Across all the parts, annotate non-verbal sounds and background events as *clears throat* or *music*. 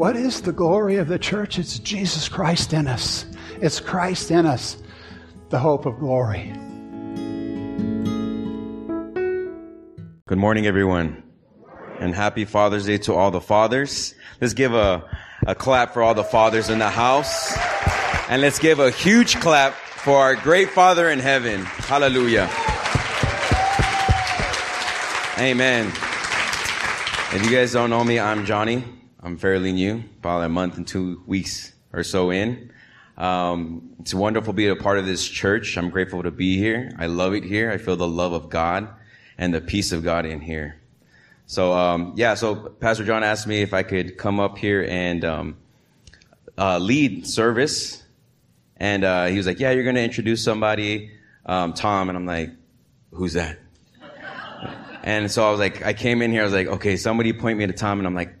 What is the glory of the church? It's Jesus Christ in us. It's Christ in us, the hope of glory. Good morning, everyone. And happy Father's Day to all the fathers. Let's give a, a clap for all the fathers in the house. And let's give a huge clap for our great Father in heaven. Hallelujah. Amen. If you guys don't know me, I'm Johnny. I'm fairly new, probably a month and two weeks or so in. Um, it's wonderful to be a part of this church. I'm grateful to be here. I love it here. I feel the love of God and the peace of God in here. So, um, yeah, so Pastor John asked me if I could come up here and um, uh, lead service. And uh, he was like, Yeah, you're going to introduce somebody, um, Tom. And I'm like, Who's that? *laughs* and so I was like, I came in here, I was like, Okay, somebody point me to Tom. And I'm like,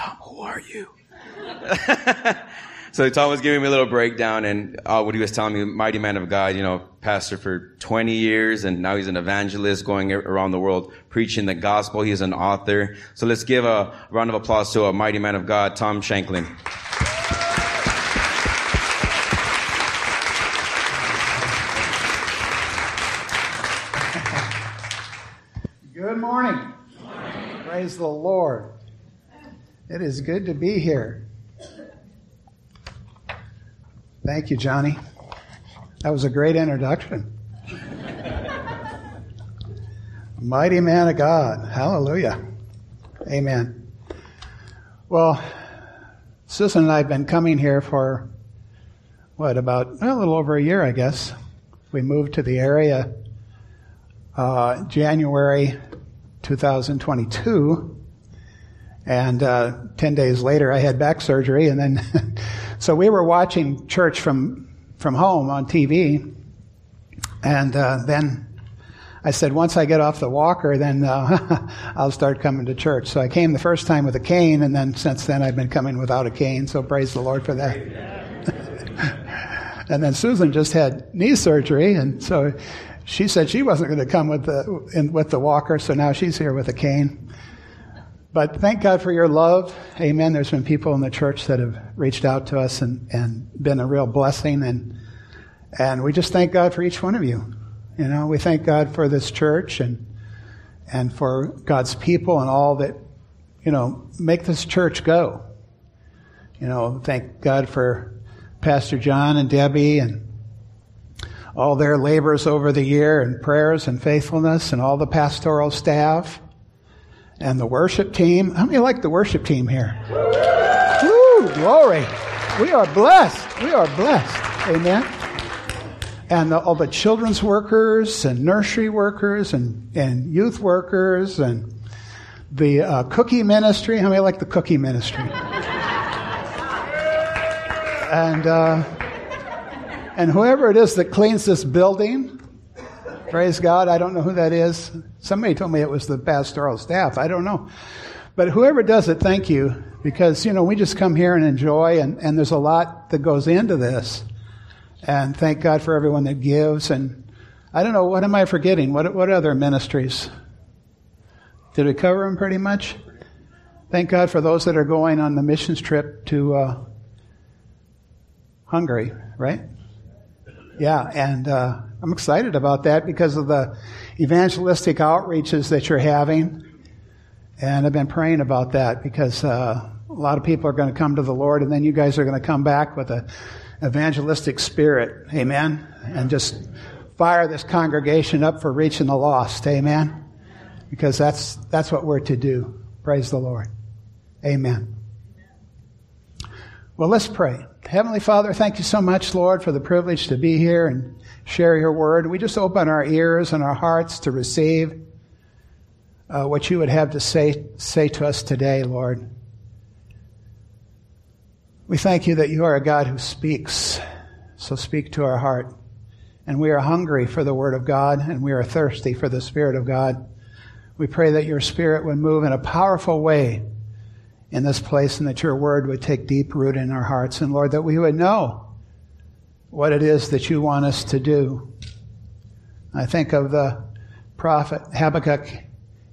Tom, who are you? *laughs* so Tom was giving me a little breakdown and uh, what he was telling me, mighty man of God, you know, pastor for 20 years and now he's an evangelist going around the world preaching the gospel. He's an author. So let's give a round of applause to a mighty man of God, Tom Shanklin. Good morning. Good morning. Praise the Lord. It is good to be here. Thank you, Johnny. That was a great introduction. Mighty man of God. Hallelujah. Amen. Well, Susan and I have been coming here for, what, about a little over a year, I guess. We moved to the area uh, January 2022 and uh, 10 days later, I had back surgery. And then, *laughs* so we were watching church from, from home on TV. And uh, then I said, once I get off the walker, then uh, *laughs* I'll start coming to church. So I came the first time with a cane, and then since then I've been coming without a cane. So praise the Lord for that. *laughs* and then Susan just had knee surgery, and so she said she wasn't going to come with the in, with the walker. So now she's here with a cane. But thank God for your love. Amen. There's been people in the church that have reached out to us and, and been a real blessing. And, and we just thank God for each one of you. You know, we thank God for this church and, and for God's people and all that, you know, make this church go. You know, thank God for Pastor John and Debbie and all their labors over the year and prayers and faithfulness and all the pastoral staff and the worship team. How many like the worship team here? Woo, glory. We are blessed. We are blessed. Amen. And the, all the children's workers and nursery workers and, and youth workers and the uh, cookie ministry. How many like the cookie ministry? and, uh, and whoever it is that cleans this building, Praise God. I don't know who that is. Somebody told me it was the pastoral staff. I don't know. But whoever does it, thank you. Because, you know, we just come here and enjoy, and, and there's a lot that goes into this. And thank God for everyone that gives. And I don't know, what am I forgetting? What, what other ministries? Did we cover them pretty much? Thank God for those that are going on the missions trip to uh, Hungary, right? Yeah, and uh, I'm excited about that because of the evangelistic outreaches that you're having. And I've been praying about that because uh, a lot of people are going to come to the Lord, and then you guys are going to come back with an evangelistic spirit. Amen. And just fire this congregation up for reaching the lost. Amen. Because that's, that's what we're to do. Praise the Lord. Amen. Well, let's pray. Heavenly Father, thank you so much, Lord, for the privilege to be here and share your word. We just open our ears and our hearts to receive uh, what you would have to say, say to us today, Lord. We thank you that you are a God who speaks. So speak to our heart. And we are hungry for the Word of God, and we are thirsty for the Spirit of God. We pray that your Spirit would move in a powerful way in this place and that your Word would take deep root in our hearts. And Lord, that we would know what it is that you want us to do. I think of the prophet Habakkuk.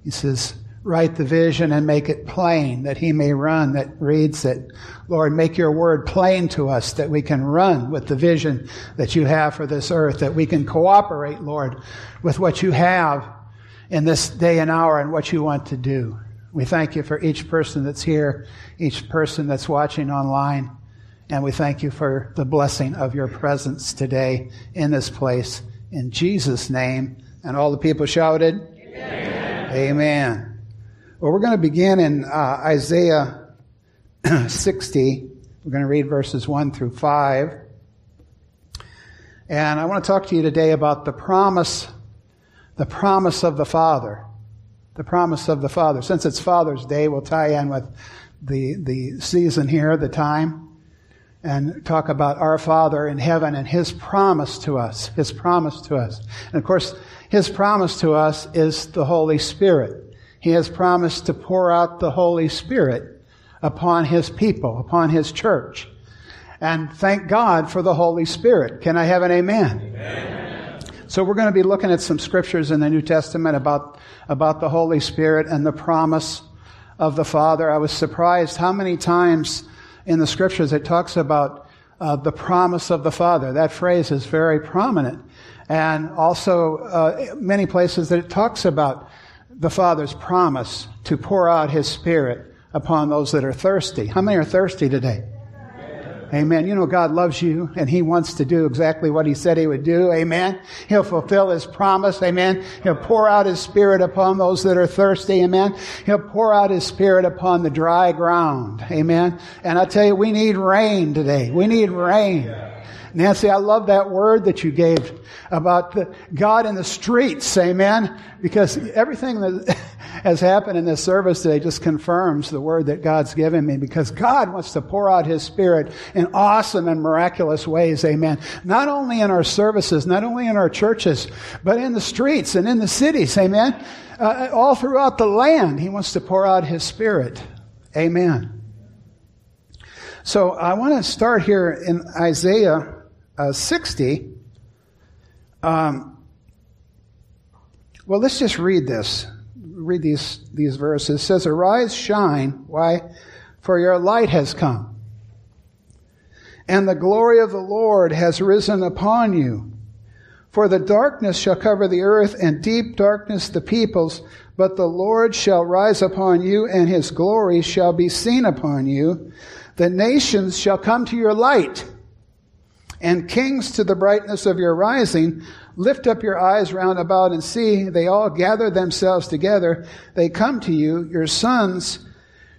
He says, write the vision and make it plain that he may run that reads it. Lord, make your word plain to us that we can run with the vision that you have for this earth, that we can cooperate, Lord, with what you have in this day and hour and what you want to do. We thank you for each person that's here, each person that's watching online. And we thank you for the blessing of your presence today in this place. In Jesus' name. And all the people shouted, Amen. Amen. Well, we're going to begin in uh, Isaiah *clears throat* 60. We're going to read verses 1 through 5. And I want to talk to you today about the promise, the promise of the Father. The promise of the Father. Since it's Father's Day, we'll tie in with the, the season here, the time and talk about our Father in heaven and His promise to us. His promise to us. And of course, His promise to us is the Holy Spirit. He has promised to pour out the Holy Spirit upon His people, upon His church. And thank God for the Holy Spirit. Can I have an amen? amen? So we're going to be looking at some scriptures in the New Testament about, about the Holy Spirit and the promise of the Father. I was surprised how many times in the scriptures it talks about uh, the promise of the Father. That phrase is very prominent. And also, uh, many places that it talks about the Father's promise to pour out His Spirit upon those that are thirsty. How many are thirsty today? Amen. You know, God loves you and He wants to do exactly what He said He would do. Amen. He'll fulfill His promise. Amen. He'll pour out His Spirit upon those that are thirsty. Amen. He'll pour out His Spirit upon the dry ground. Amen. And I tell you, we need rain today. We need rain. Nancy, I love that word that you gave about the God in the streets. Amen. Because everything that *laughs* has happened in this service today just confirms the word that God's given me because God wants to pour out His Spirit in awesome and miraculous ways. Amen. Not only in our services, not only in our churches, but in the streets and in the cities. Amen. Uh, all throughout the land, He wants to pour out His Spirit. Amen. So I want to start here in Isaiah uh, 60. Um, well, let's just read this read these, these verses. It says, Arise, shine. Why? For your light has come. And the glory of the Lord has risen upon you. For the darkness shall cover the earth, and deep darkness the peoples. But the Lord shall rise upon you, and his glory shall be seen upon you. The nations shall come to your light, and kings to the brightness of your rising. Lift up your eyes round about and see. They all gather themselves together. They come to you. Your sons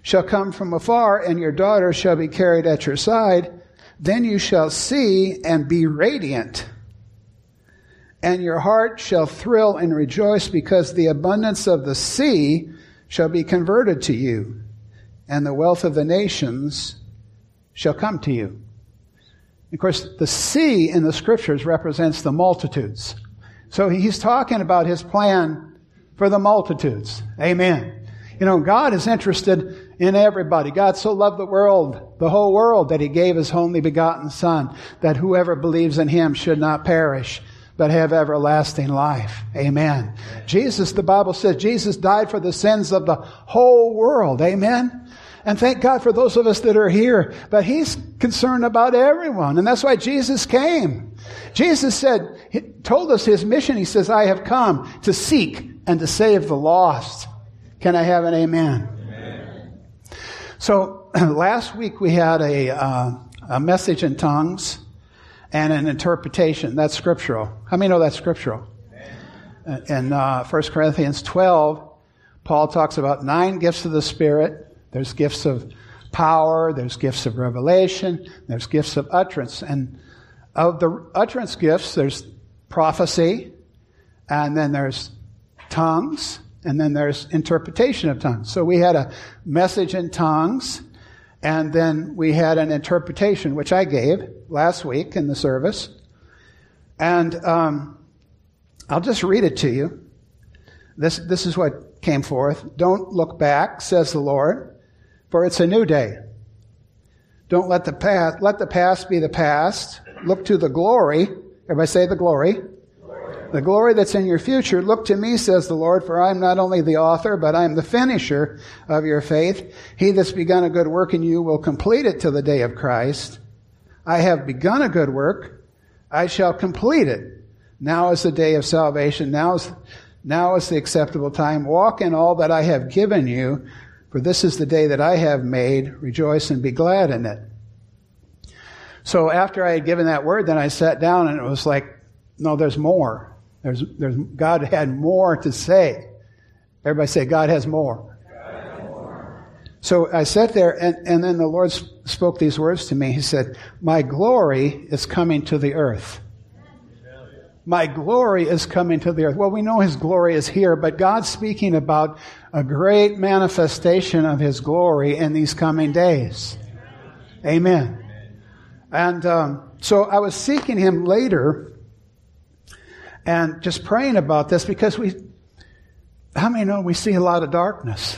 shall come from afar, and your daughters shall be carried at your side. Then you shall see and be radiant. And your heart shall thrill and rejoice because the abundance of the sea shall be converted to you, and the wealth of the nations shall come to you. Of course, the sea in the scriptures represents the multitudes. So he's talking about his plan for the multitudes. Amen. You know, God is interested in everybody. God so loved the world, the whole world, that he gave his only begotten Son, that whoever believes in him should not perish, but have everlasting life. Amen. Jesus, the Bible says, Jesus died for the sins of the whole world. Amen. And thank God for those of us that are here. But He's concerned about everyone. And that's why Jesus came. Jesus said, He told us His mission. He says, I have come to seek and to save the lost. Can I have an amen? amen. So *clears throat* last week we had a, uh, a message in tongues and an interpretation. That's scriptural. How many know that's scriptural? Amen. In uh, 1 Corinthians 12, Paul talks about nine gifts of the Spirit there's gifts of power, there's gifts of revelation, there's gifts of utterance. And of the utterance gifts, there's prophecy, and then there's tongues, and then there's interpretation of tongues. So we had a message in tongues, and then we had an interpretation, which I gave last week in the service. And um, I'll just read it to you. This, this is what came forth. Don't look back, says the Lord for it's a new day. Don't let the past, let the past be the past. Look to the glory. Everybody say the glory. glory. The glory that's in your future, look to me, says the Lord, for I am not only the author, but I am the finisher of your faith. He that's begun a good work in you will complete it till the day of Christ. I have begun a good work. I shall complete it. Now is the day of salvation. Now is, now is the acceptable time. Walk in all that I have given you, for this is the day that I have made. Rejoice and be glad in it. So after I had given that word, then I sat down and it was like, no, there's more. There's, there's, God had more to say. Everybody say, God has more. God has more. So I sat there and, and then the Lord spoke these words to me. He said, my glory is coming to the earth. My glory is coming to the earth. Well, we know His glory is here, but God's speaking about a great manifestation of His glory in these coming days. Amen. And um, so I was seeking Him later and just praying about this because we, how many know we see a lot of darkness?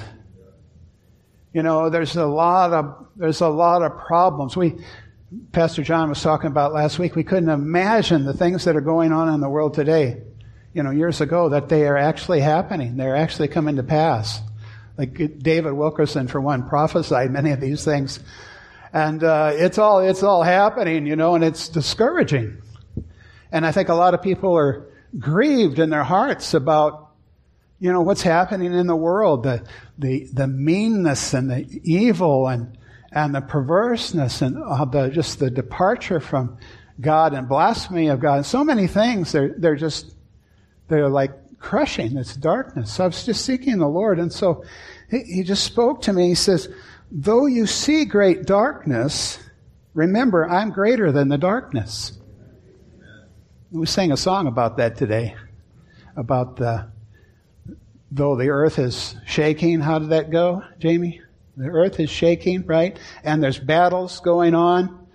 You know, there's a lot of there's a lot of problems. We Pastor John was talking about last week. We couldn't imagine the things that are going on in the world today. You know, years ago, that they are actually happening. They're actually coming to pass. Like David Wilkerson, for one, prophesied many of these things, and uh, it's all it's all happening. You know, and it's discouraging. And I think a lot of people are grieved in their hearts about you know what's happening in the world the the the meanness and the evil and and the perverseness and uh, the just the departure from God and blasphemy of God and so many things they're they're just they're like crushing it's darkness so I was just seeking the Lord and so he, he just spoke to me he says though you see great darkness remember I'm greater than the darkness we sang a song about that today, about the, though the earth is shaking. How did that go, Jamie? The earth is shaking, right? And there's battles going on.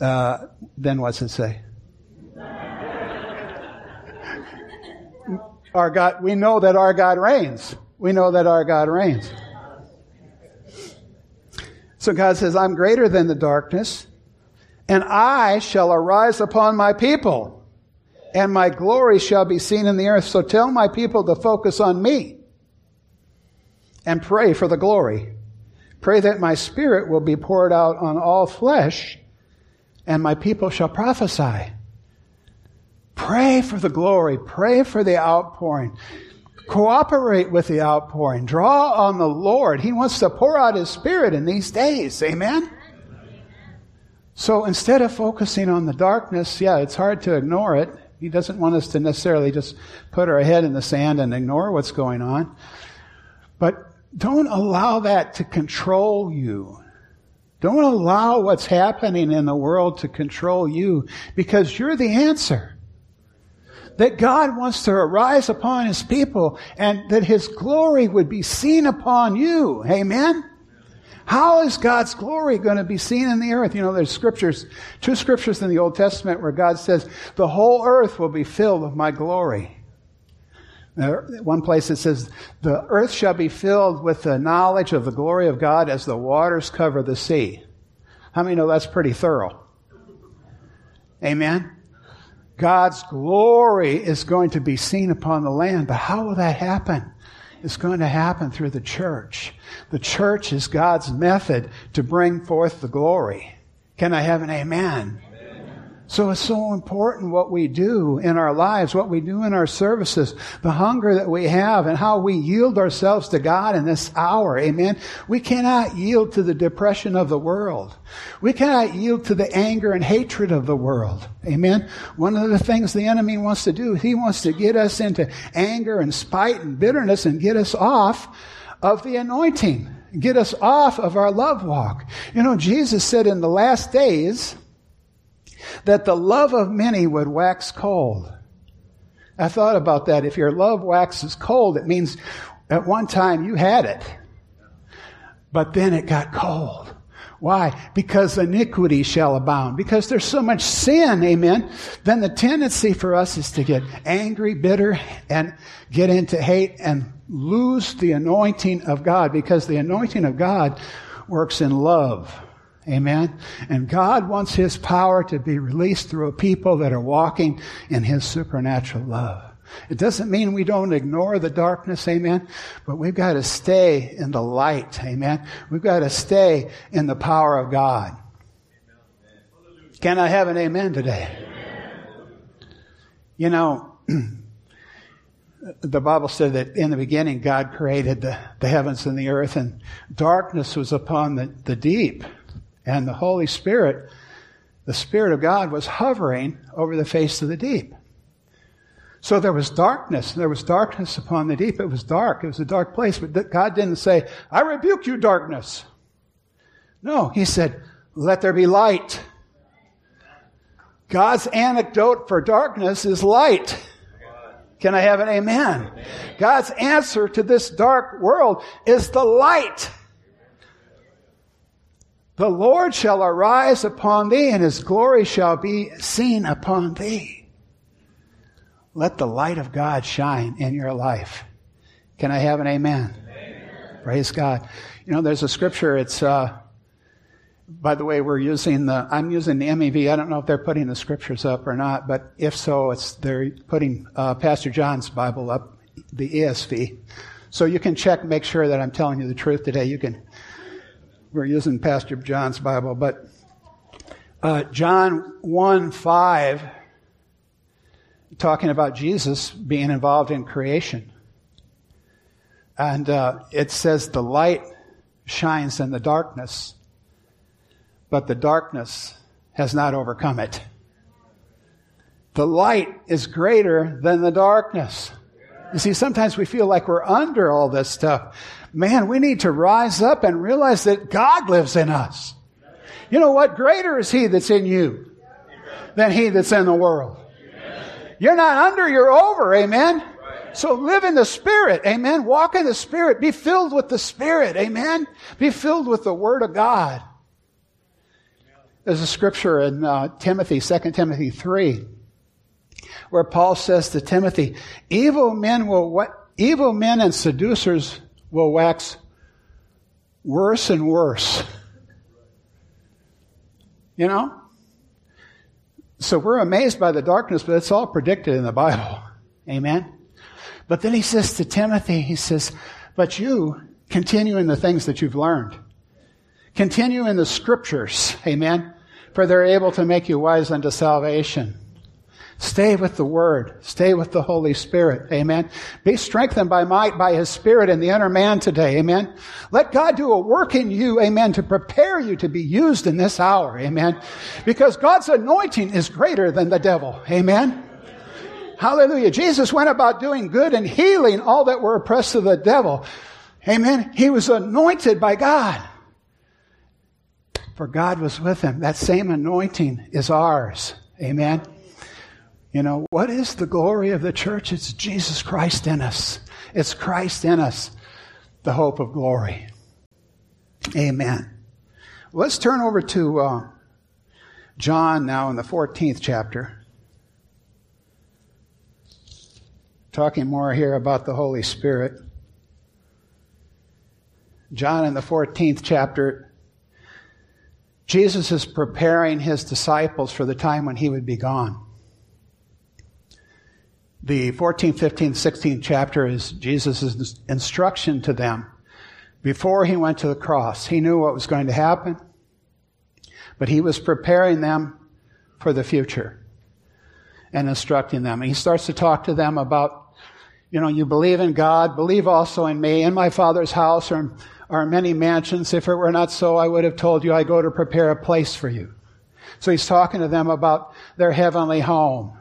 Uh, then what's it say? our God, we know that our God reigns. We know that our God reigns. So God says, I'm greater than the darkness and I shall arise upon my people, and my glory shall be seen in the earth. So tell my people to focus on me and pray for the glory. Pray that my spirit will be poured out on all flesh, and my people shall prophesy. Pray for the glory. Pray for the outpouring. Cooperate with the outpouring. Draw on the Lord. He wants to pour out His Spirit in these days. Amen? So instead of focusing on the darkness, yeah, it's hard to ignore it. He doesn't want us to necessarily just put our head in the sand and ignore what's going on. But don't allow that to control you. Don't allow what's happening in the world to control you because you're the answer. That God wants to arise upon His people and that His glory would be seen upon you. Amen? How is God's glory going to be seen in the earth? You know, there's scriptures, two scriptures in the Old Testament where God says, the whole earth will be filled with my glory. One place it says, the earth shall be filled with the knowledge of the glory of God as the waters cover the sea. How many know that's pretty thorough? Amen? God's glory is going to be seen upon the land, but how will that happen? It's going to happen through the church. The church is God's method to bring forth the glory. Can I have an amen? So it's so important what we do in our lives, what we do in our services, the hunger that we have and how we yield ourselves to God in this hour. Amen. We cannot yield to the depression of the world. We cannot yield to the anger and hatred of the world. Amen. One of the things the enemy wants to do, he wants to get us into anger and spite and bitterness and get us off of the anointing. Get us off of our love walk. You know, Jesus said in the last days, that the love of many would wax cold. I thought about that. If your love waxes cold, it means at one time you had it, but then it got cold. Why? Because iniquity shall abound. Because there's so much sin, amen. Then the tendency for us is to get angry, bitter, and get into hate and lose the anointing of God because the anointing of God works in love. Amen. And God wants His power to be released through a people that are walking in His supernatural love. It doesn't mean we don't ignore the darkness, amen, but we've got to stay in the light, amen. We've got to stay in the power of God. Can I have an amen today? You know, *clears throat* the Bible said that in the beginning God created the, the heavens and the earth, and darkness was upon the, the deep, and the Holy Spirit, the Spirit of God, was hovering over the face of the deep. So there was darkness. There was darkness upon the deep. It was dark. It was a dark place. But God didn't say, I rebuke you, darkness. No, He said, let there be light. God's antidote for darkness is light. Can I have an amen? God's answer to this dark world is the light. The Lord shall arise upon thee, and his glory shall be seen upon thee. Let the light of God shine in your life. Can I have an amen? amen. Praise God. You know, there's a scripture, it's, uh, by the way, we're using the, I'm using the MEV. I don't know if they're putting the scriptures up or not, but if so, it's, they're putting uh, Pastor John's Bible up, the ESV. So you can check, make sure that I'm telling you the truth today. You can, we're using Pastor John's Bible, but uh, John 1 5, talking about Jesus being involved in creation. And uh, it says, the light shines in the darkness but the darkness has not overcome it. The light is greater than the darkness. You see, sometimes we feel like we're under all this stuff. Man, we need to rise up and realize that God lives in us. You know what? Greater is He that's in you than He that's in the world. You're not under, you're over. Amen. So live in the Spirit. Amen. Walk in the Spirit. Be filled with the Spirit. Amen. Be filled with the Word of God. There's a scripture in uh, Timothy, 2 Timothy 3, where Paul says to Timothy, evil men will, what, evil men and seducers will wax worse and worse. You know? So we're amazed by the darkness, but it's all predicted in the Bible. Amen? But then he says to Timothy, he says, but you continue in the things that you've learned. Continue in the scriptures. Amen? for they're able to make you wise unto salvation. Stay with the Word. Stay with the Holy Spirit. Amen. Be strengthened by might by His Spirit in the inner man today. Amen. Let God do a work in you. Amen. To prepare you to be used in this hour. Amen. Because God's anointing is greater than the devil. Amen. Hallelujah. Jesus went about doing good and healing all that were oppressed of the devil. Amen. He was anointed by God for God was with him. That same anointing is ours. Amen. You know, what is the glory of the church? It's Jesus Christ in us. It's Christ in us, the hope of glory. Amen. Let's turn over to uh, John now in the 14th chapter. Talking more here about the Holy Spirit. John in the 14th chapter Jesus is preparing his disciples for the time when he would be gone. The 14th, 15th, 16th chapter is Jesus' instruction to them. Before he went to the cross, he knew what was going to happen, but he was preparing them for the future and instructing them. And he starts to talk to them about, you know, you believe in God, believe also in me. In my Father's house or are many mansions. If it were not so, I would have told you I go to prepare a place for you. So he's talking to them about their heavenly home.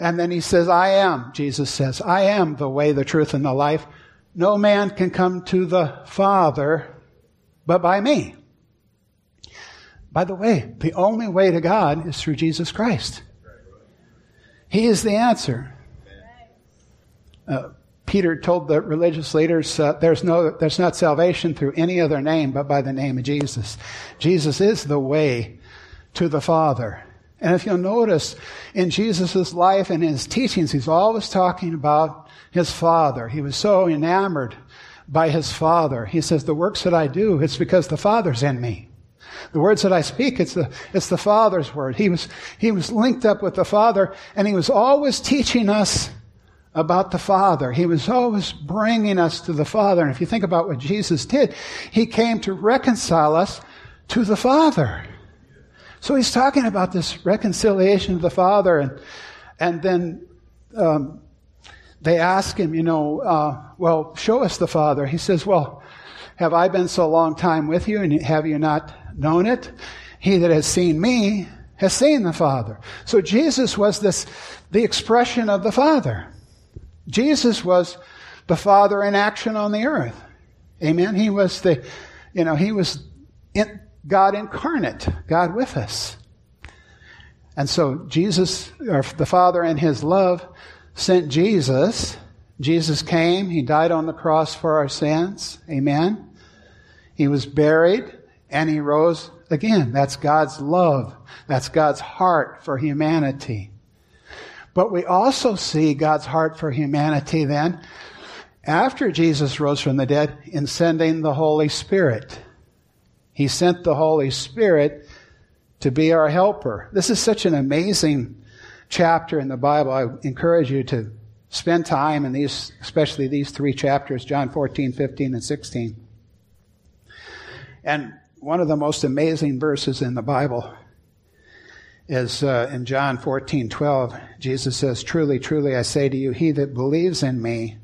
And then he says, I am, Jesus says, I am the way, the truth, and the life. No man can come to the Father but by me. By the way, the only way to God is through Jesus Christ. He is the answer. Uh, Peter told the religious leaders, uh, there's, no, there's not salvation through any other name but by the name of Jesus. Jesus is the way to the Father. And if you'll notice in Jesus' life and his teachings, he's always talking about his Father. He was so enamored by his Father. He says, the works that I do, it's because the Father's in me. The words that I speak, it's the, it's the Father's word. He was, he was linked up with the Father and he was always teaching us about the Father. He was always bringing us to the Father. And if you think about what Jesus did, he came to reconcile us to the Father. So he's talking about this reconciliation of the Father, and and then um, they ask him, you know, uh, well, show us the Father. He says, well, have I been so long time with you, and have you not known it? He that has seen me has seen the Father. So Jesus was this, the expression of the Father. Jesus was the Father in action on the earth. Amen. He was the, you know, he was in, God incarnate, God with us. And so Jesus, or the Father in His love, sent Jesus. Jesus came. He died on the cross for our sins. Amen. He was buried and He rose again. That's God's love. That's God's heart for humanity. But we also see God's heart for humanity then after Jesus rose from the dead in sending the Holy Spirit. He sent the Holy Spirit to be our helper. This is such an amazing chapter in the Bible. I encourage you to spend time in these, especially these three chapters, John 14, 15, and 16. And one of the most amazing verses in the Bible is uh, in John 14, 12. Jesus says, Truly, truly, I say to you, he that believes in me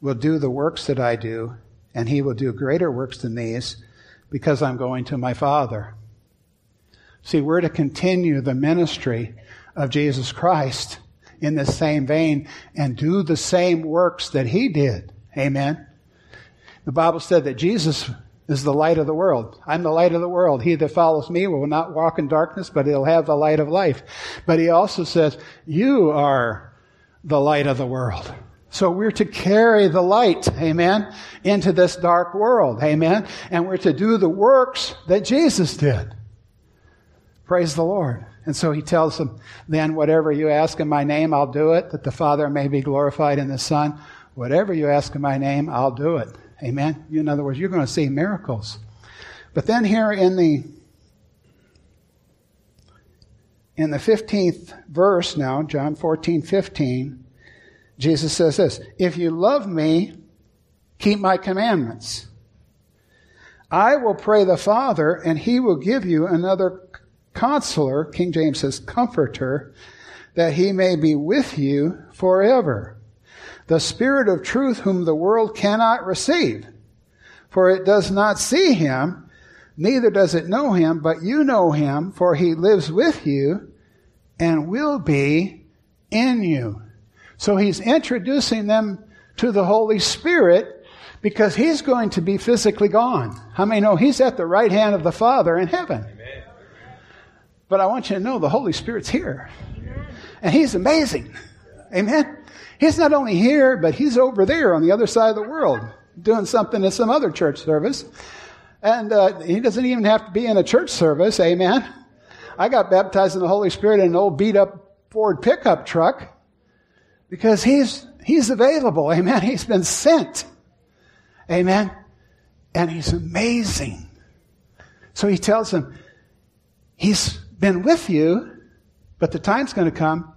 will do the works that I do, and he will do greater works than these because I'm going to my Father. See, we're to continue the ministry of Jesus Christ in the same vein and do the same works that he did. Amen. The Bible said that Jesus is the light of the world. I'm the light of the world. He that follows me will not walk in darkness, but he'll have the light of life. But he also says, you are the light of the world. So we're to carry the light, amen, into this dark world, amen. And we're to do the works that Jesus did. Praise the Lord. And so he tells them, then whatever you ask in my name, I'll do it, that the Father may be glorified in the Son. Whatever you ask in my name, I'll do it. Amen. In other words, you're going to see miracles. But then here in the in the 15th verse now, John 14, 15, Jesus says this If you love me, keep my commandments. I will pray the Father, and he will give you another counselor, King James says comforter, that he may be with you forever. The Spirit of truth, whom the world cannot receive, for it does not see him, neither does it know him, but you know him, for he lives with you and will be in you. So he's introducing them to the Holy Spirit because he's going to be physically gone. How many know he's at the right hand of the Father in heaven? But I want you to know the Holy Spirit's here. And he's amazing. Amen. He's not only here, but he's over there on the other side of the world doing something at some other church service. And uh, he doesn't even have to be in a church service. Amen. I got baptized in the Holy Spirit in an old beat up Ford pickup truck because he's, he's available. Amen. He's been sent. Amen. And he's amazing. So he tells them, he's been with you, but the time's going to come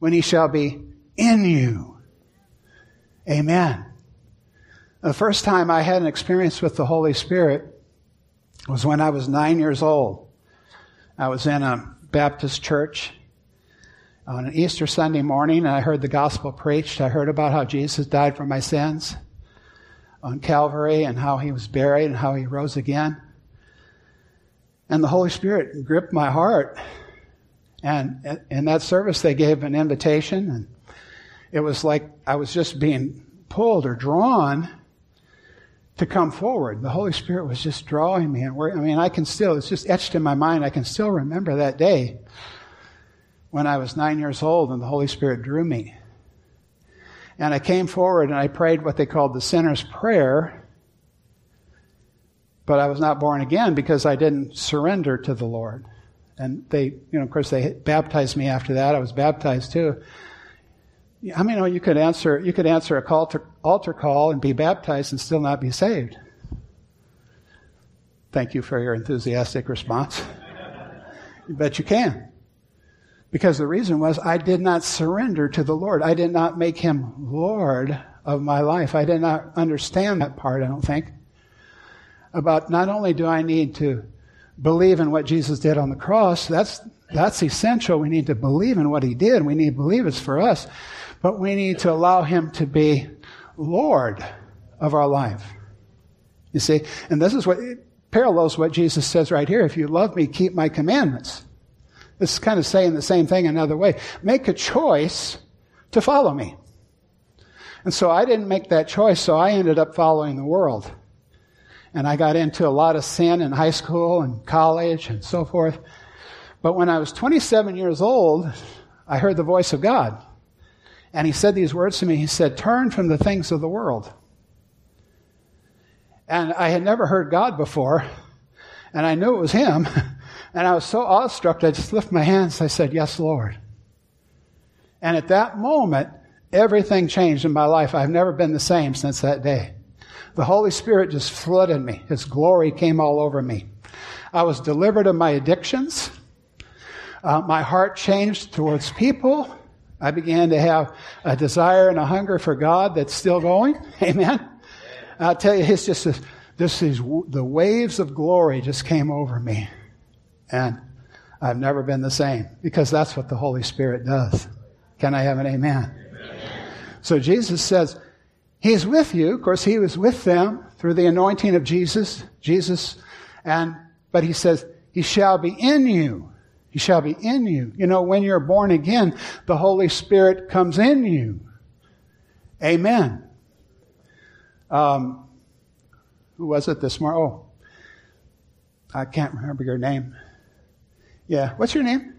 when he shall be in you. Amen. The first time I had an experience with the Holy Spirit was when I was nine years old. I was in a Baptist church on an Easter Sunday morning, I heard the gospel preached. I heard about how Jesus died for my sins on Calvary and how he was buried and how he rose again. And the Holy Spirit gripped my heart. And in that service, they gave an invitation, and it was like I was just being pulled or drawn to come forward. The Holy Spirit was just drawing me. And I mean, I can still, it's just etched in my mind. I can still remember that day when I was nine years old and the Holy Spirit drew me. And I came forward and I prayed what they called the sinner's prayer, but I was not born again because I didn't surrender to the Lord. And they, you know, of course, they baptized me after that. I was baptized too. I mean, you could answer, you could answer a call to, altar call and be baptized and still not be saved. Thank you for your enthusiastic response. *laughs* you bet you can. Because the reason was I did not surrender to the Lord. I did not make him Lord of my life. I did not understand that part, I don't think. About not only do I need to believe in what Jesus did on the cross, that's, that's essential. We need to believe in what he did. We need to believe it's for us. But we need to allow him to be Lord of our life. You see? And this is what parallels what Jesus says right here. If you love me, keep my commandments. This is kind of saying the same thing another way. Make a choice to follow me. And so I didn't make that choice, so I ended up following the world. And I got into a lot of sin in high school and college and so forth. But when I was 27 years old, I heard the voice of God. And he said these words to me. He said, Turn from the things of the world. And I had never heard God before, and I knew it was him. *laughs* And I was so awestruck, I just lifted my hands. I said, Yes, Lord. And at that moment, everything changed in my life. I've never been the same since that day. The Holy Spirit just flooded me. His glory came all over me. I was delivered of my addictions. Uh, my heart changed towards people. I began to have a desire and a hunger for God that's still going. *laughs* Amen. I'll tell you, it's just this, this is the waves of glory just came over me. And I've never been the same because that's what the Holy Spirit does. Can I have an amen? amen? So Jesus says, He's with you. Of course, He was with them through the anointing of Jesus, Jesus, and, but He says, He shall be in you. He shall be in you. You know, when you're born again, the Holy Spirit comes in you. Amen. Um, who was it this morning? Oh, I can't remember your name. Yeah. What's your name?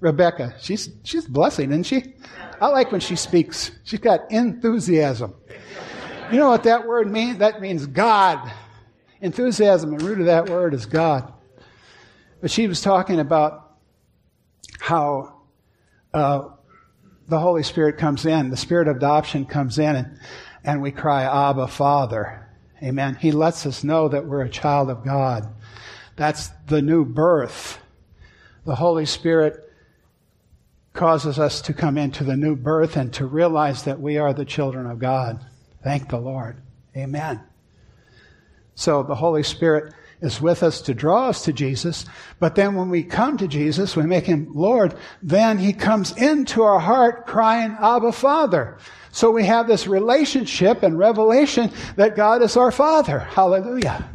Rebecca. Rebecca. She's she's blessing, isn't she? I like when she speaks. She's got enthusiasm. You know what that word means? That means God. Enthusiasm, the root of that word is God. But she was talking about how uh, the Holy Spirit comes in, the Spirit of adoption comes in, and, and we cry, Abba, Father. Amen. He lets us know that we're a child of God. That's the new birth the Holy Spirit causes us to come into the new birth and to realize that we are the children of God. Thank the Lord. Amen. So the Holy Spirit is with us to draw us to Jesus. But then when we come to Jesus, we make him Lord, then he comes into our heart crying, Abba, Father. So we have this relationship and revelation that God is our Father. Hallelujah.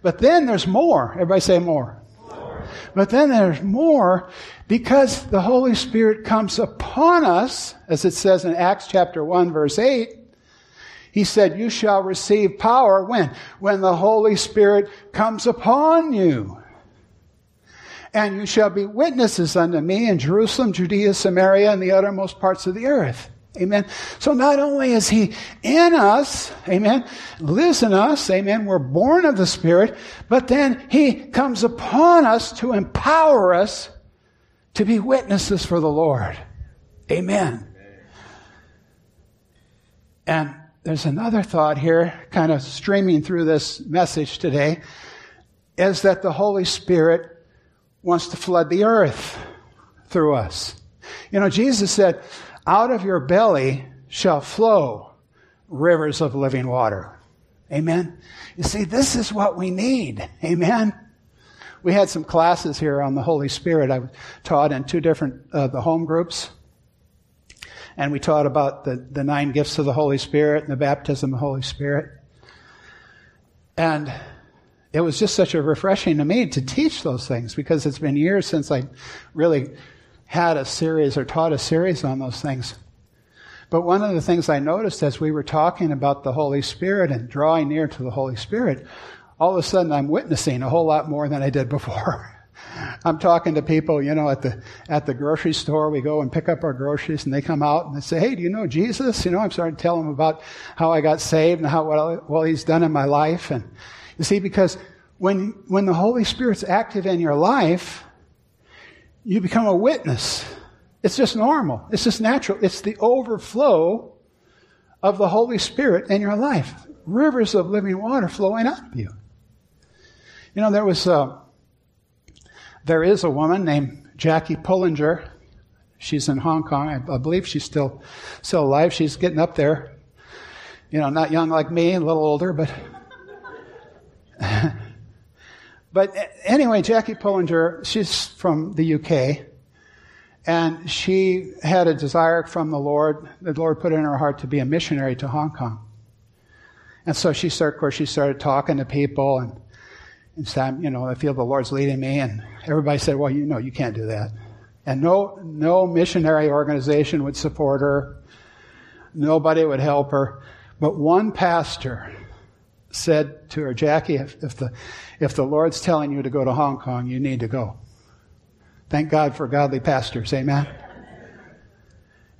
But then there's more. Everybody say more. But then there's more because the Holy Spirit comes upon us, as it says in Acts chapter 1 verse 8. He said, you shall receive power when? When the Holy Spirit comes upon you. And you shall be witnesses unto me in Jerusalem, Judea, Samaria, and the uttermost parts of the earth. Amen. So not only is He in us, amen, lives in us, amen, we're born of the Spirit, but then He comes upon us to empower us to be witnesses for the Lord. Amen. And there's another thought here, kind of streaming through this message today, is that the Holy Spirit wants to flood the earth through us. You know, Jesus said, out of your belly shall flow rivers of living water. Amen. You see, this is what we need. Amen. We had some classes here on the Holy Spirit. I taught in two different, uh, the home groups. And we taught about the, the nine gifts of the Holy Spirit and the baptism of the Holy Spirit. And it was just such a refreshing to me to teach those things because it's been years since I really had a series or taught a series on those things. But one of the things I noticed as we were talking about the Holy Spirit and drawing near to the Holy Spirit, all of a sudden I'm witnessing a whole lot more than I did before. *laughs* I'm talking to people, you know, at the at the grocery store. We go and pick up our groceries, and they come out and they say, "Hey, do you know Jesus?" You know, I'm starting to tell them about how I got saved and how well, well He's done in my life. And you see, because when when the Holy Spirit's active in your life, you become a witness. It's just normal. It's just natural. It's the overflow of the Holy Spirit in your life. Rivers of living water flowing out of you. You know, there was a, there is a woman named Jackie Pullinger. She's in Hong Kong. I, I believe she's still still alive. She's getting up there. You know, not young like me, a little older, but *laughs* but eh, anyway, Jackie Pullinger, she's from the UK. And she had a desire from the Lord. The Lord put it in her heart to be a missionary to Hong Kong. And so she started, of course, she started talking to people and, and said, you know, I feel the Lord's leading me. And everybody said, well, you know, you can't do that. And no, no missionary organization would support her. Nobody would help her. But one pastor said to her, Jackie, if, if, the, if the Lord's telling you to go to Hong Kong, you need to go. Thank God for godly pastors. Amen.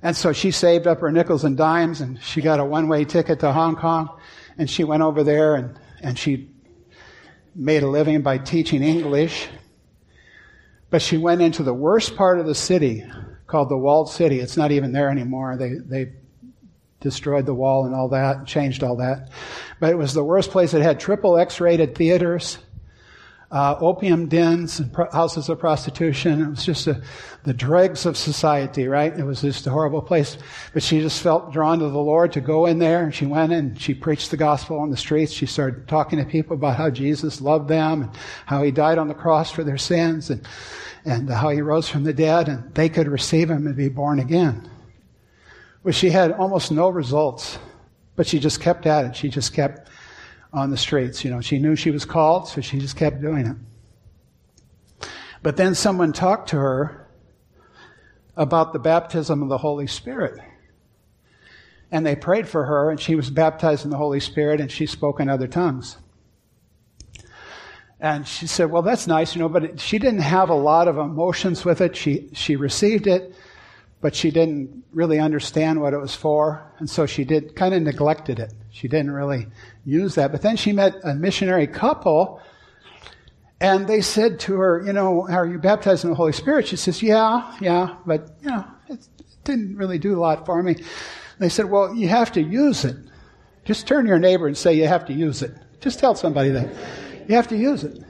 And so she saved up her nickels and dimes and she got a one way ticket to Hong Kong and she went over there and, and she made a living by teaching English. But she went into the worst part of the city called the Walled City. It's not even there anymore. They, they destroyed the wall and all that, changed all that. But it was the worst place. It had triple X rated theaters uh, opium dens and pro- houses of prostitution. It was just a, the dregs of society, right? It was just a horrible place. But she just felt drawn to the Lord to go in there. And she went and she preached the gospel on the streets. She started talking to people about how Jesus loved them and how he died on the cross for their sins and, and how he rose from the dead and they could receive him and be born again. But she had almost no results, but she just kept at it. She just kept on the streets. You know, she knew she was called, so she just kept doing it. But then someone talked to her about the baptism of the Holy Spirit. And they prayed for her, and she was baptized in the Holy Spirit, and she spoke in other tongues. And she said, Well, that's nice, you know, but she didn't have a lot of emotions with it. She, she received it, but she didn't really understand what it was for. And so she did kind of neglected it. She didn't really use that. But then she met a missionary couple and they said to her, you know, are you baptized in the Holy Spirit? She says, yeah, yeah, but, you know, it didn't really do a lot for me. They said, well, you have to use it. Just turn to your neighbor and say you have to use it. Just tell somebody that. You have to use it.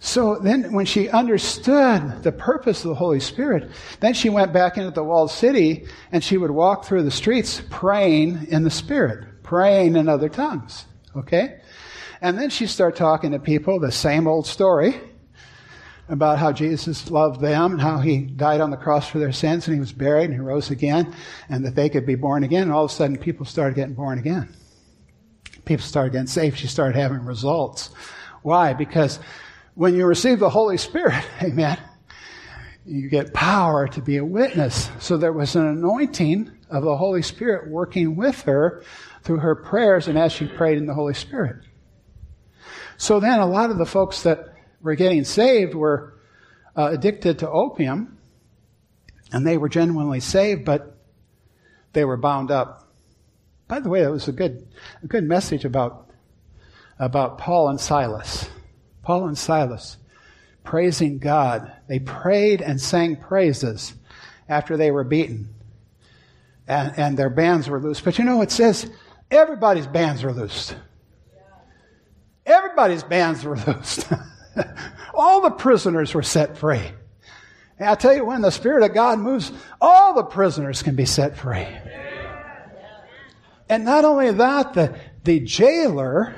So then, when she understood the purpose of the Holy Spirit, then she went back into the walled city and she would walk through the streets praying in the Spirit, praying in other tongues. Okay? And then she started talking to people, the same old story about how Jesus loved them and how he died on the cross for their sins and he was buried and he rose again and that they could be born again. And all of a sudden, people started getting born again. People started getting saved. She started having results. Why? Because when you receive the Holy Spirit, *laughs* amen, you get power to be a witness. So there was an anointing of the Holy Spirit working with her through her prayers and as she prayed in the Holy Spirit. So then a lot of the folks that were getting saved were uh, addicted to opium and they were genuinely saved, but they were bound up. By the way, that was a good, a good message about, about Paul and Silas. Paul and Silas praising God. They prayed and sang praises after they were beaten. And, and their bands were loosed. But you know, it says everybody's bands were loosed. Everybody's bands were *laughs* loosed. all the prisoners were set free. And I tell you, when the Spirit of God moves, all the prisoners can be set free. And not only that, the, the jailer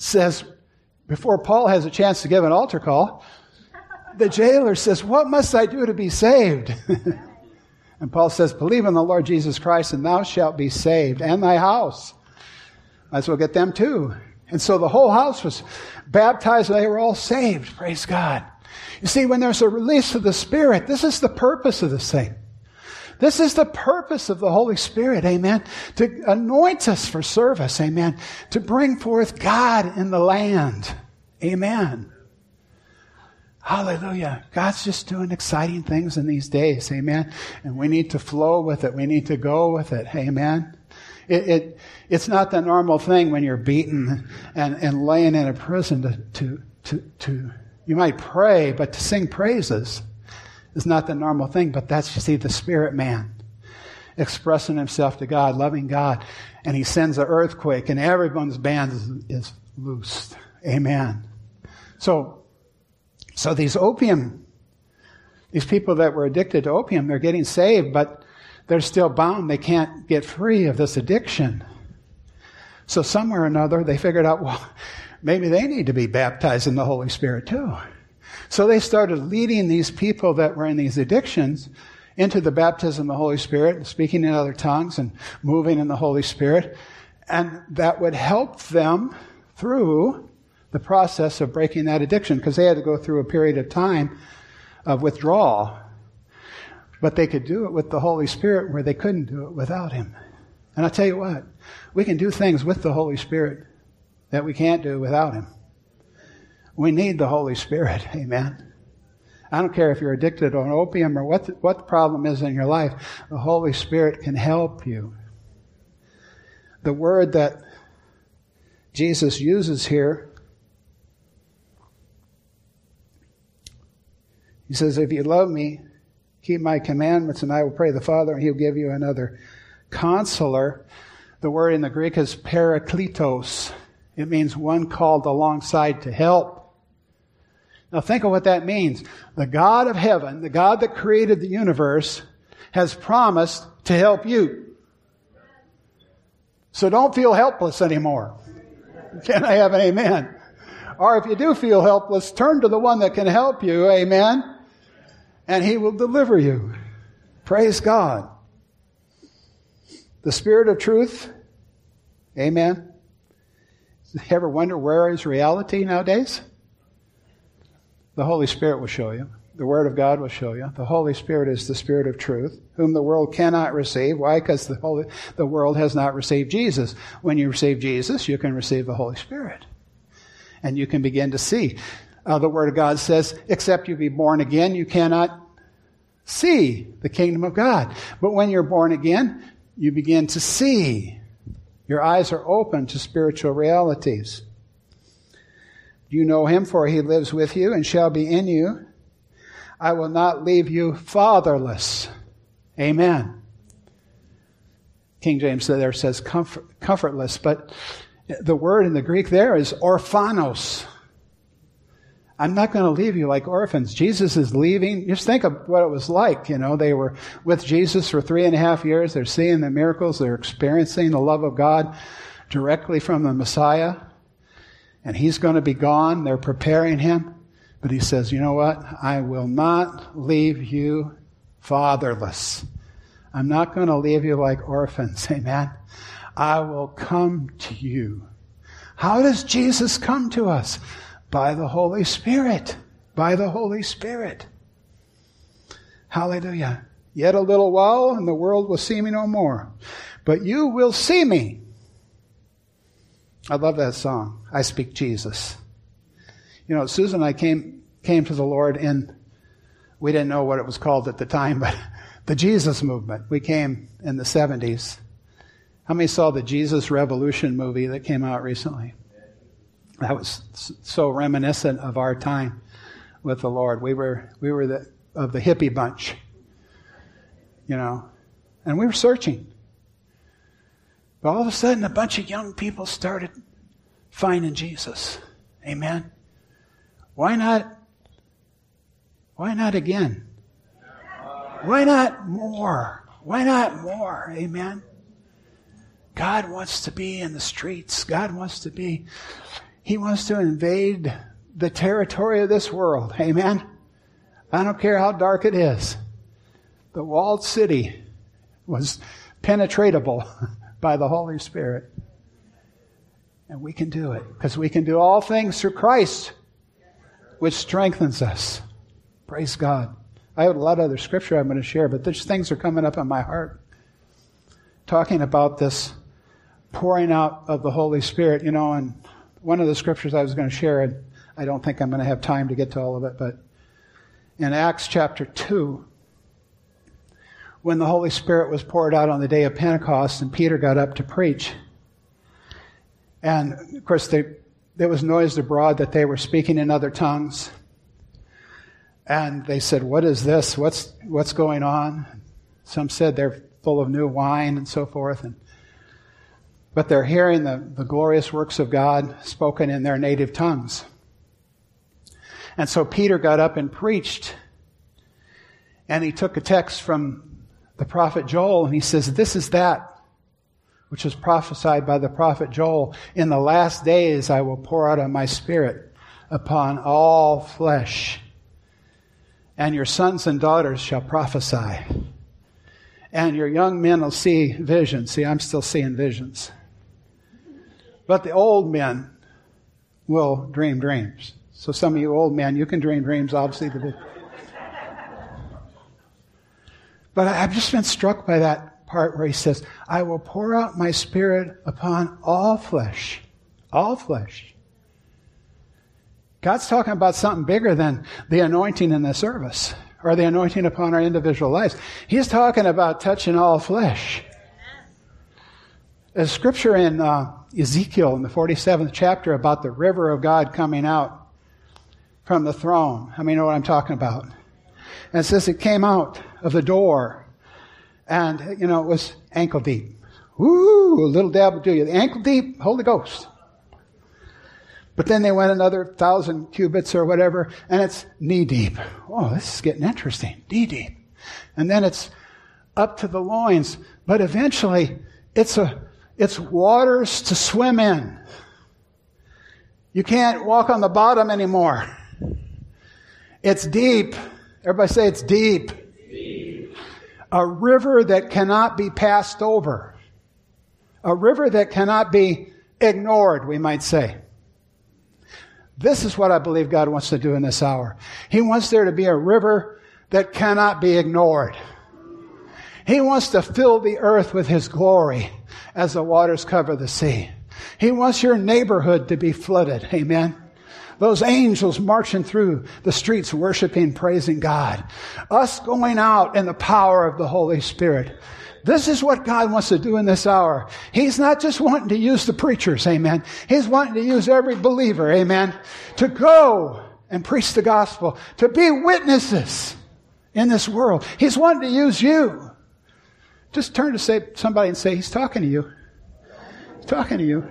says, before Paul has a chance to give an altar call, the jailer says, What must I do to be saved? *laughs* and Paul says, Believe in the Lord Jesus Christ, and thou shalt be saved, and thy house. Might as well get them too. And so the whole house was baptized, and they were all saved. Praise God. You see, when there's a release of the Spirit, this is the purpose of this thing. This is the purpose of the Holy Spirit, amen. To anoint us for service, amen. To bring forth God in the land, amen. Hallelujah. God's just doing exciting things in these days, amen. And we need to flow with it. We need to go with it, amen. It, it, it's not the normal thing when you're beaten and, and laying in a prison to, to, to, to, you might pray, but to sing praises is not the normal thing, but that's, you see, the spirit man. expressing himself to God, loving God. And he sends an earthquake and everyone's band is, is loosed. Amen. So, so these opium, these people that were addicted to opium, they're getting saved, but they're still bound. They can't get free of this addiction. So somewhere or another, they figured out, well, maybe they need to be baptized in the Holy Spirit too. So they started leading these people that were in these addictions into the baptism of the Holy Spirit, speaking in other tongues and moving in the Holy Spirit. And that would help them through the process of breaking that addiction because they had to go through a period of time of withdrawal. But they could do it with the Holy Spirit where they couldn't do it without Him. And I'll tell you what, we can do things with the Holy Spirit that we can't do without Him. We need the Holy Spirit. *laughs* Amen. I don't care if you're addicted to an opium or what the, what the problem is in your life. The Holy Spirit can help you. The word that Jesus uses here, he says, If you love me, keep my commandments, and I will pray the Father, and he'll give you another counselor. The word in the Greek is parakletos. It means one called alongside to help. Now think of what that means. The God of heaven, the God that created the universe, has promised to help you. So don't feel helpless anymore. Can I have an amen? Or if you do feel helpless, turn to the one that can help you, amen? And he will deliver you. Praise God. The Spirit of truth, amen. Ever wonder where is reality nowadays? The Holy Spirit will show you. The Word of God will show you. The Holy Spirit is the Spirit of truth, whom the world cannot receive. Why? Because the, Holy, the world has not received Jesus. When you receive Jesus, you can receive the Holy Spirit. And you can begin to see. Uh, the Word of God says, except you be born again, you cannot see the kingdom of God. But when you're born again, you begin to see. Your eyes are open to spiritual realities. You know him, for he lives with you and shall be in you. I will not leave you fatherless. Amen. King James there says comfort, comfortless, but the word in the Greek there is orphanos. I'm not going to leave you like orphans. Jesus is leaving. Just think of what it was like. You know, they were with Jesus for three and a half years. They're seeing the miracles. They're experiencing the love of God directly from the Messiah and he's going to be gone. They're preparing him. But he says, You know what? I will not leave you fatherless. I'm not going to leave you like orphans. *laughs* Amen. I will come to you. How does Jesus come to us? By the Holy Spirit. By the Holy Spirit. Hallelujah. Yet a little while, and the world will see me no more. But you will see me. I love that song. I speak Jesus. You know, Susan and I came came to the Lord in we didn't know what it was called at the time, *laughs* but the Jesus movement. We came in the 70s. How many saw the Jesus Revolution movie that came out recently? That was so reminiscent of our time with the Lord. We were we were the of the hippie bunch. You know, and we were searching. But all of a sudden, a bunch of young people started finding Jesus. Amen. Why not? Why not again? Why not more? Why not more? Amen. God wants to be in the streets. God wants to be, He wants to invade the territory of this world. Amen. I don't care how dark it is. The walled city was penetratable *laughs* by the Holy Spirit. And we can do it because we can do all things through Christ, which strengthens us. Praise God. I have a lot of other scripture I'm going to share, but these things are coming up in my heart. Talking about this pouring out of the Holy Spirit, you know, and one of the scriptures I was going to share, and I don't think I'm going to have time to get to all of it, but in Acts chapter 2, when the Holy Spirit was poured out on the day of Pentecost and Peter got up to preach. And of course, they, there was noised abroad that they were speaking in other tongues. And they said, What is this? What's, what's going on? Some said they're full of new wine and so forth. And, but they're hearing the, the glorious works of God spoken in their native tongues. And so Peter got up and preached. And he took a text from the prophet Joel and he says, This is that which was prophesied by the prophet Joel. In the last days I will pour out of my spirit upon all flesh. And your sons and daughters shall prophesy. And your young men will see visions. See, I'm still seeing visions. But the old men will dream dreams. So some of you old men, you can dream dreams, obviously. But I've just been struck by that part where he says, I will pour out my spirit upon all flesh. All flesh. God's talking about something bigger than the anointing in the service or the anointing upon our individual lives. He's talking about touching all flesh. There's scripture in uh, Ezekiel in the 47th chapter about the river of God coming out from the throne. I mean, you know what I'm talking about? And it says it came out of the door and, you know, it was ankle deep. Woo, a little dab will do you. Ankle deep, Holy Ghost. But then they went another thousand cubits or whatever, and it's knee deep. Oh, this is getting interesting. Knee deep. And then it's up to the loins. But eventually, it's a, it's waters to swim in. You can't walk on the bottom anymore. It's deep. Everybody say it's deep a river that cannot be passed over, a river that cannot be ignored, we might say. This is what I believe God wants to do in this hour. He wants there to be a river that cannot be ignored. He wants to fill the earth with His glory as the waters cover the sea. He wants your neighborhood to be flooded. Amen. Those angels marching through the streets worshiping, praising God. Us going out in the power of the Holy Spirit. This is what God wants to do in this hour. He's not just wanting to use the preachers, amen. He's wanting to use every believer, amen, to go and preach the gospel, to be witnesses in this world. He's wanting to use you. Just turn to say, somebody and say, He's talking to you. He's talking to you.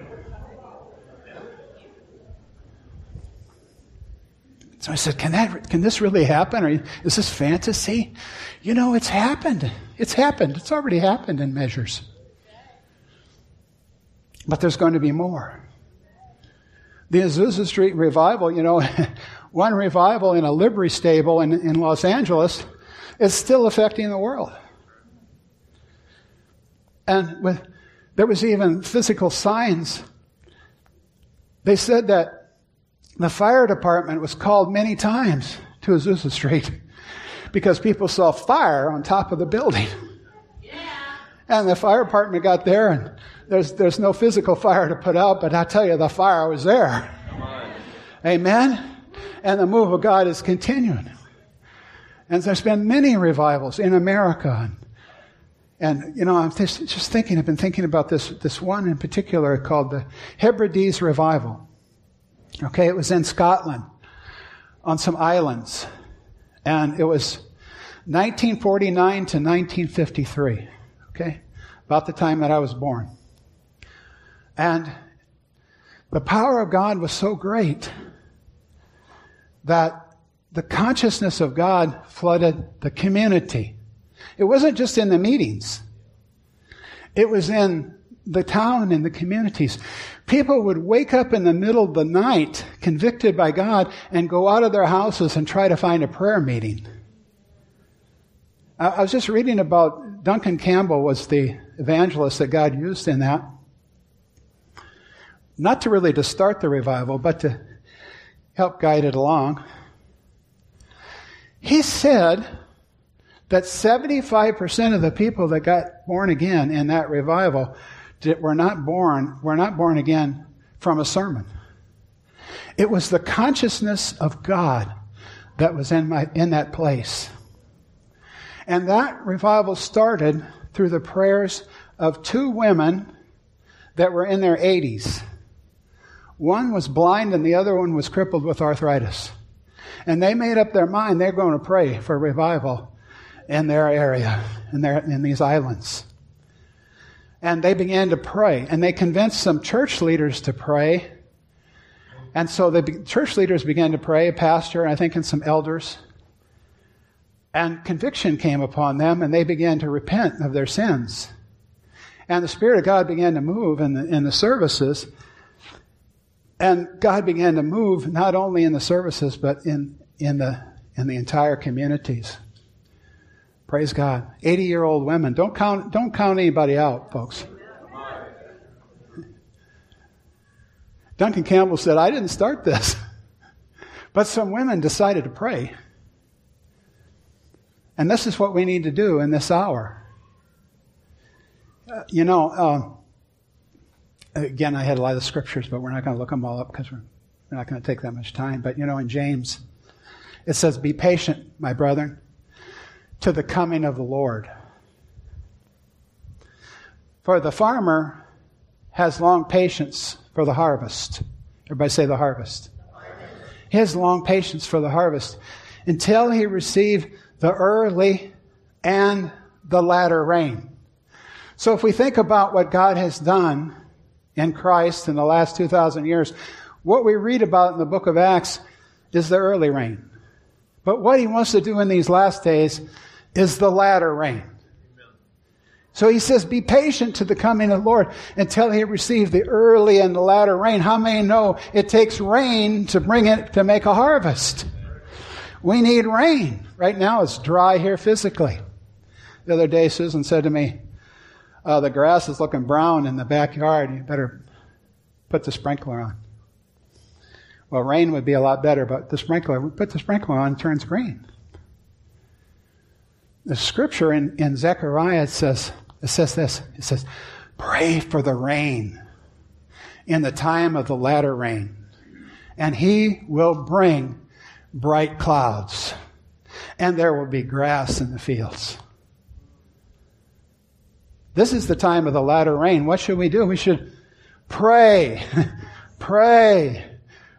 So I said, can that, can this really happen? Or is this fantasy? You know, it's happened. It's happened. It's already happened in measures. But there's going to be more. The Azusa Street revival, you know, *laughs* one revival in a livery stable in, in Los Angeles is still affecting the world. And with, there was even physical signs. They said that the fire department was called many times to Azusa Street because people saw fire on top of the building. Yeah. And the fire department got there, and there's, there's no physical fire to put out, but I tell you, the fire was there. Amen? And the move of God is continuing. And there's been many revivals in America. And, and you know, I'm just, just thinking, I've been thinking about this, this one in particular called the Hebrides Revival. Okay, it was in Scotland on some islands. And it was 1949 to 1953. Okay, about the time that I was born. And the power of God was so great that the consciousness of God flooded the community. It wasn't just in the meetings. It was in the town and the communities. People would wake up in the middle of the night, convicted by God, and go out of their houses and try to find a prayer meeting. I was just reading about Duncan Campbell was the evangelist that God used in that. Not to really to start the revival, but to help guide it along. He said that 75% of the people that got born again in that revival were not born, were not born again from a sermon. It was the consciousness of God that was in, my, in that place. And that revival started through the prayers of two women that were in their 80s. One was blind and the other one was crippled with arthritis. And they made up their mind they're going to pray for revival in their area, in, their, in these islands. And they began to pray, and they convinced some church leaders to pray. And so the church leaders began to pray, a pastor, I think, and some elders. And conviction came upon them, and they began to repent of their sins. And the Spirit of God began to move in the, in the services. And God began to move not only in the services, but in, in, the, in the entire communities. Praise God. 80 year old women. Don't count, don't count anybody out, folks. Duncan Campbell said, I didn't start this. *laughs* But some women decided to pray. And this is what we need to do in this hour. Uh, you know, uh, again, I had a lot of scriptures, but we're not going to look them all up because we're not going to take that much time. But, you know, in James, it says, Be patient, my brethren, to the coming of the Lord. For the farmer has long patience for the harvest. Everybody say the harvest. He has long patience for the harvest until he receive the early and the latter rain. So if we think about what God has done in Christ in the last 2,000 years, what we read about in the book of Acts is the early rain. But what he wants to do in these last days is the latter rain. So he says, be patient to the coming of the Lord until he receive the early and the latter rain. How many know it takes rain to bring it, to make a harvest? We need rain. Right now it's dry here physically. The other day Susan said to me, uh, the grass is looking brown in the backyard. You better put the sprinkler on. Well, rain would be a lot better, but the sprinkler, put the sprinkler on, turns green. The scripture in, in Zechariah says, it says this. It says, pray for the rain in the time of the latter rain, and he will bring bright clouds, and there will be grass in the fields. This is the time of the latter rain. What should we do? We should pray, *laughs* pray,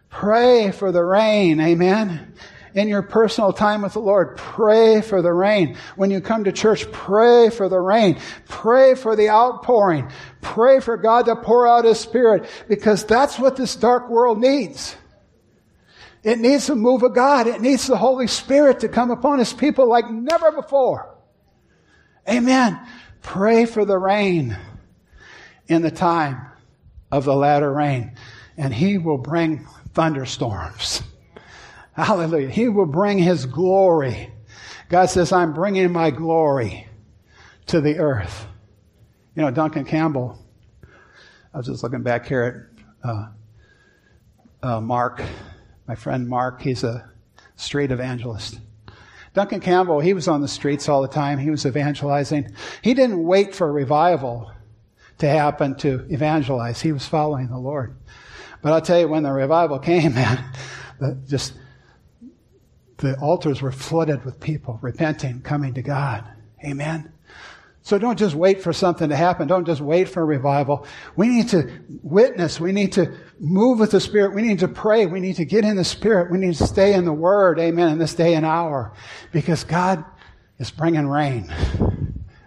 pray for the rain. Amen in your personal time with the Lord, pray for the rain. When you come to church, pray for the rain. Pray for the outpouring. Pray for God to pour out His Spirit because that's what this dark world needs. It needs a move of God. It needs the Holy Spirit to come upon His people like never before. Amen. Pray for the rain in the time of the latter rain, and He will bring thunderstorms. Hallelujah. He will bring His glory. God says, I'm bringing my glory to the earth. You know, Duncan Campbell, I was just looking back here at uh, uh, Mark, my friend Mark. He's a street evangelist. Duncan Campbell, he was on the streets all the time. He was evangelizing. He didn't wait for a revival to happen to evangelize. He was following the Lord. But I'll tell you, when the revival came, *laughs* man, just the altars were flooded with people repenting, coming to God. Amen. So don't just wait for something to happen. Don't just wait for a revival. We need to witness. We need to move with the Spirit. We need to pray. We need to get in the Spirit. We need to stay in the Word. Amen. In this day and hour. Because God is bringing rain.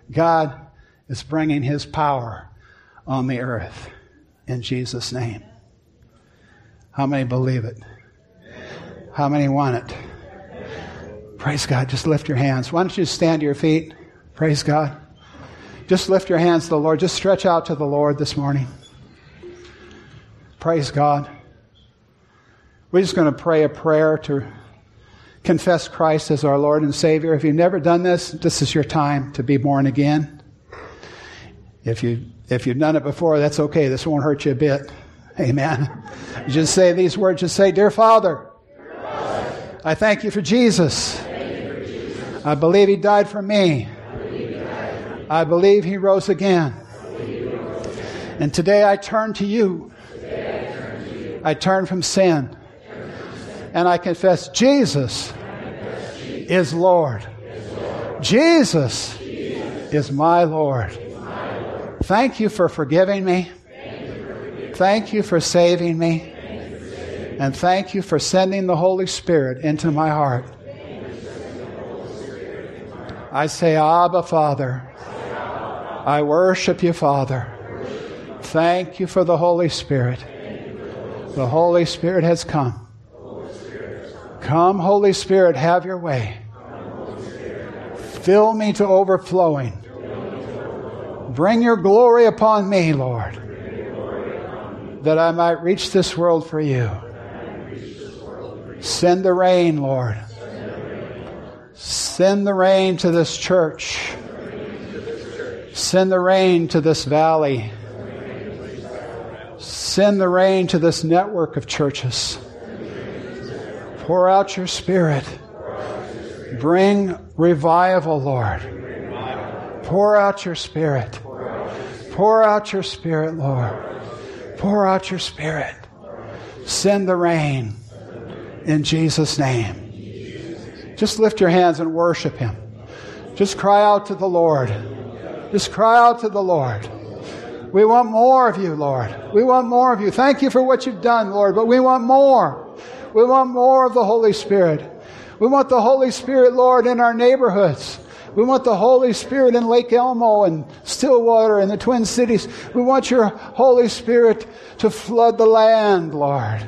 God is bringing His power on the earth. In Jesus' name. How many believe it? How many want it? Praise God. Just lift your hands. Why don't you stand to your feet? Praise God. Just lift your hands to the Lord. Just stretch out to the Lord this morning. Praise God. We're just going to pray a prayer to confess Christ as our Lord and Savior. If you've never done this, this is your time to be born again. If you if you've done it before, that's okay. This won't hurt you a bit. Amen. Just say these words. Just say, "Dear Father, I thank you for Jesus. I believe he died for me. I believe he rose again. And today I turn to you. I turn from sin. And I confess Jesus is Lord. Jesus is my Lord. Thank you for forgiving me. Thank you for saving me. And thank you for sending the Holy Spirit into my heart. I say, Abba, Father. I worship you, Father. Thank you for the Holy Spirit. The Holy Spirit has come. Come, Holy Spirit, have your way. Fill me to overflowing. Bring your glory upon me, Lord, that I might reach this world for you. Send the rain, Lord. Send the rain to this church. Send the rain to this valley. Send the rain to this network of churches. Pour out your spirit. Bring revival, Lord. Pour out your spirit. Pour out your spirit, Lord. Pour out your spirit. Send the rain in Jesus' name. Just lift your hands and worship Him. Just cry out to the Lord. Just cry out to the Lord. We want more of you, Lord. We want more of you. Thank you for what you've done, Lord, but we want more. We want more of the Holy Spirit. We want the Holy Spirit, Lord, in our neighborhoods. We want the Holy Spirit in Lake Elmo and Stillwater and the Twin Cities. We want your Holy Spirit to flood the land, Lord.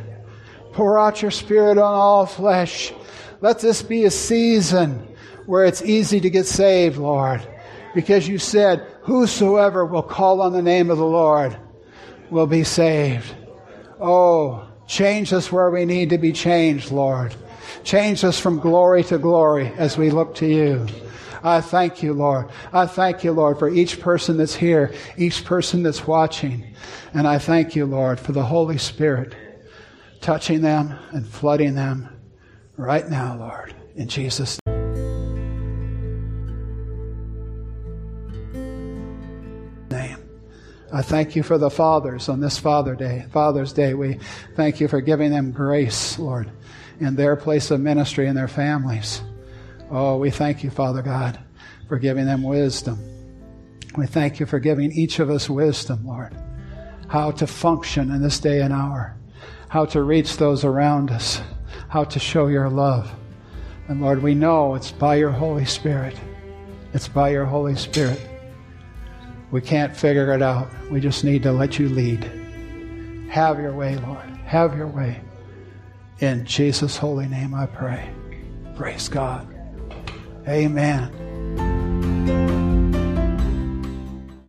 Pour out your Spirit on all flesh. Let this be a season where it's easy to get saved, Lord because you said, Whosoever will call on the name of the Lord will be saved. Oh, change us where we need to be changed, Lord. Change us from glory to glory as we look to you. I thank you, Lord. I thank you, Lord, for each person that's here, each person that's watching. And I thank you, Lord, for the Holy Spirit touching them and flooding them right now, Lord, in Jesus' name. I thank you for the fathers on this Father Day, Father's Day. We thank you for giving them grace, Lord, in their place of ministry and their families. Oh, we thank you, Father God, for giving them wisdom. We thank you for giving each of us wisdom, Lord, how to function in this day and hour, how to reach those around us, how to show your love. And Lord, we know it's by your Holy Spirit. It's by your Holy Spirit. We can't figure it out. We just need to let you lead. Have your way, Lord. Have your way. In Jesus' holy name I pray. Praise God. Amen.